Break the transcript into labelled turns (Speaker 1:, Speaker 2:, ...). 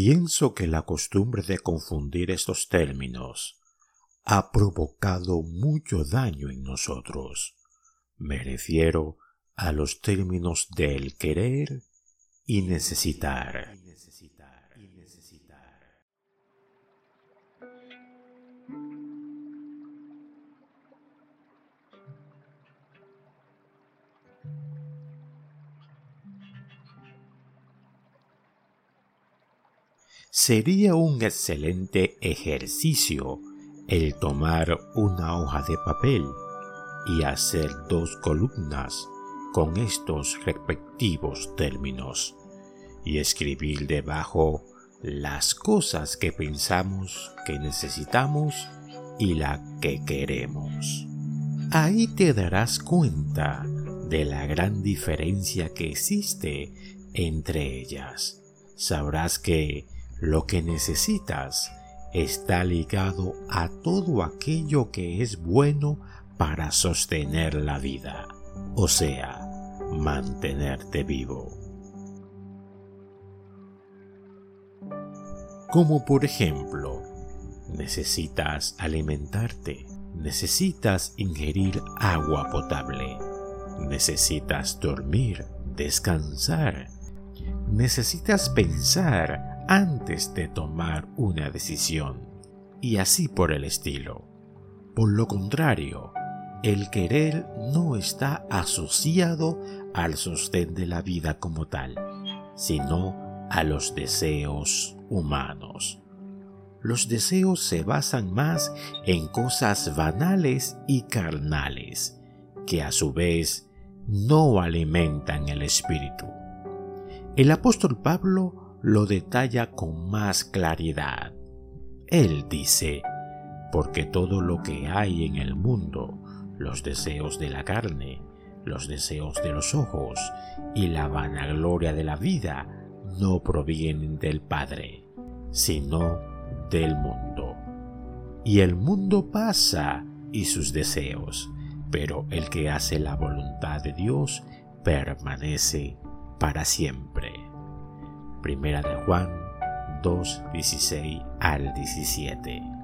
Speaker 1: Pienso que la costumbre de confundir estos términos ha provocado mucho daño en nosotros. Me refiero a los términos del querer y necesitar. Sería un excelente ejercicio el tomar una hoja de papel y hacer dos columnas con estos respectivos términos y escribir debajo las cosas que pensamos que necesitamos y la que queremos. Ahí te darás cuenta de la gran diferencia que existe entre ellas. Sabrás que lo que necesitas está ligado a todo aquello que es bueno para sostener la vida, o sea, mantenerte vivo. Como por ejemplo, necesitas alimentarte, necesitas ingerir agua potable, necesitas dormir, descansar, necesitas pensar antes de tomar una decisión, y así por el estilo. Por lo contrario, el querer no está asociado al sostén de la vida como tal, sino a los deseos humanos. Los deseos se basan más en cosas banales y carnales, que a su vez no alimentan el espíritu. El apóstol Pablo lo detalla con más claridad. Él dice, porque todo lo que hay en el mundo, los deseos de la carne, los deseos de los ojos y la vanagloria de la vida, no provienen del Padre, sino del mundo. Y el mundo pasa y sus deseos, pero el que hace la voluntad de Dios permanece para siempre. Primera de Juan 2, 16 al 17.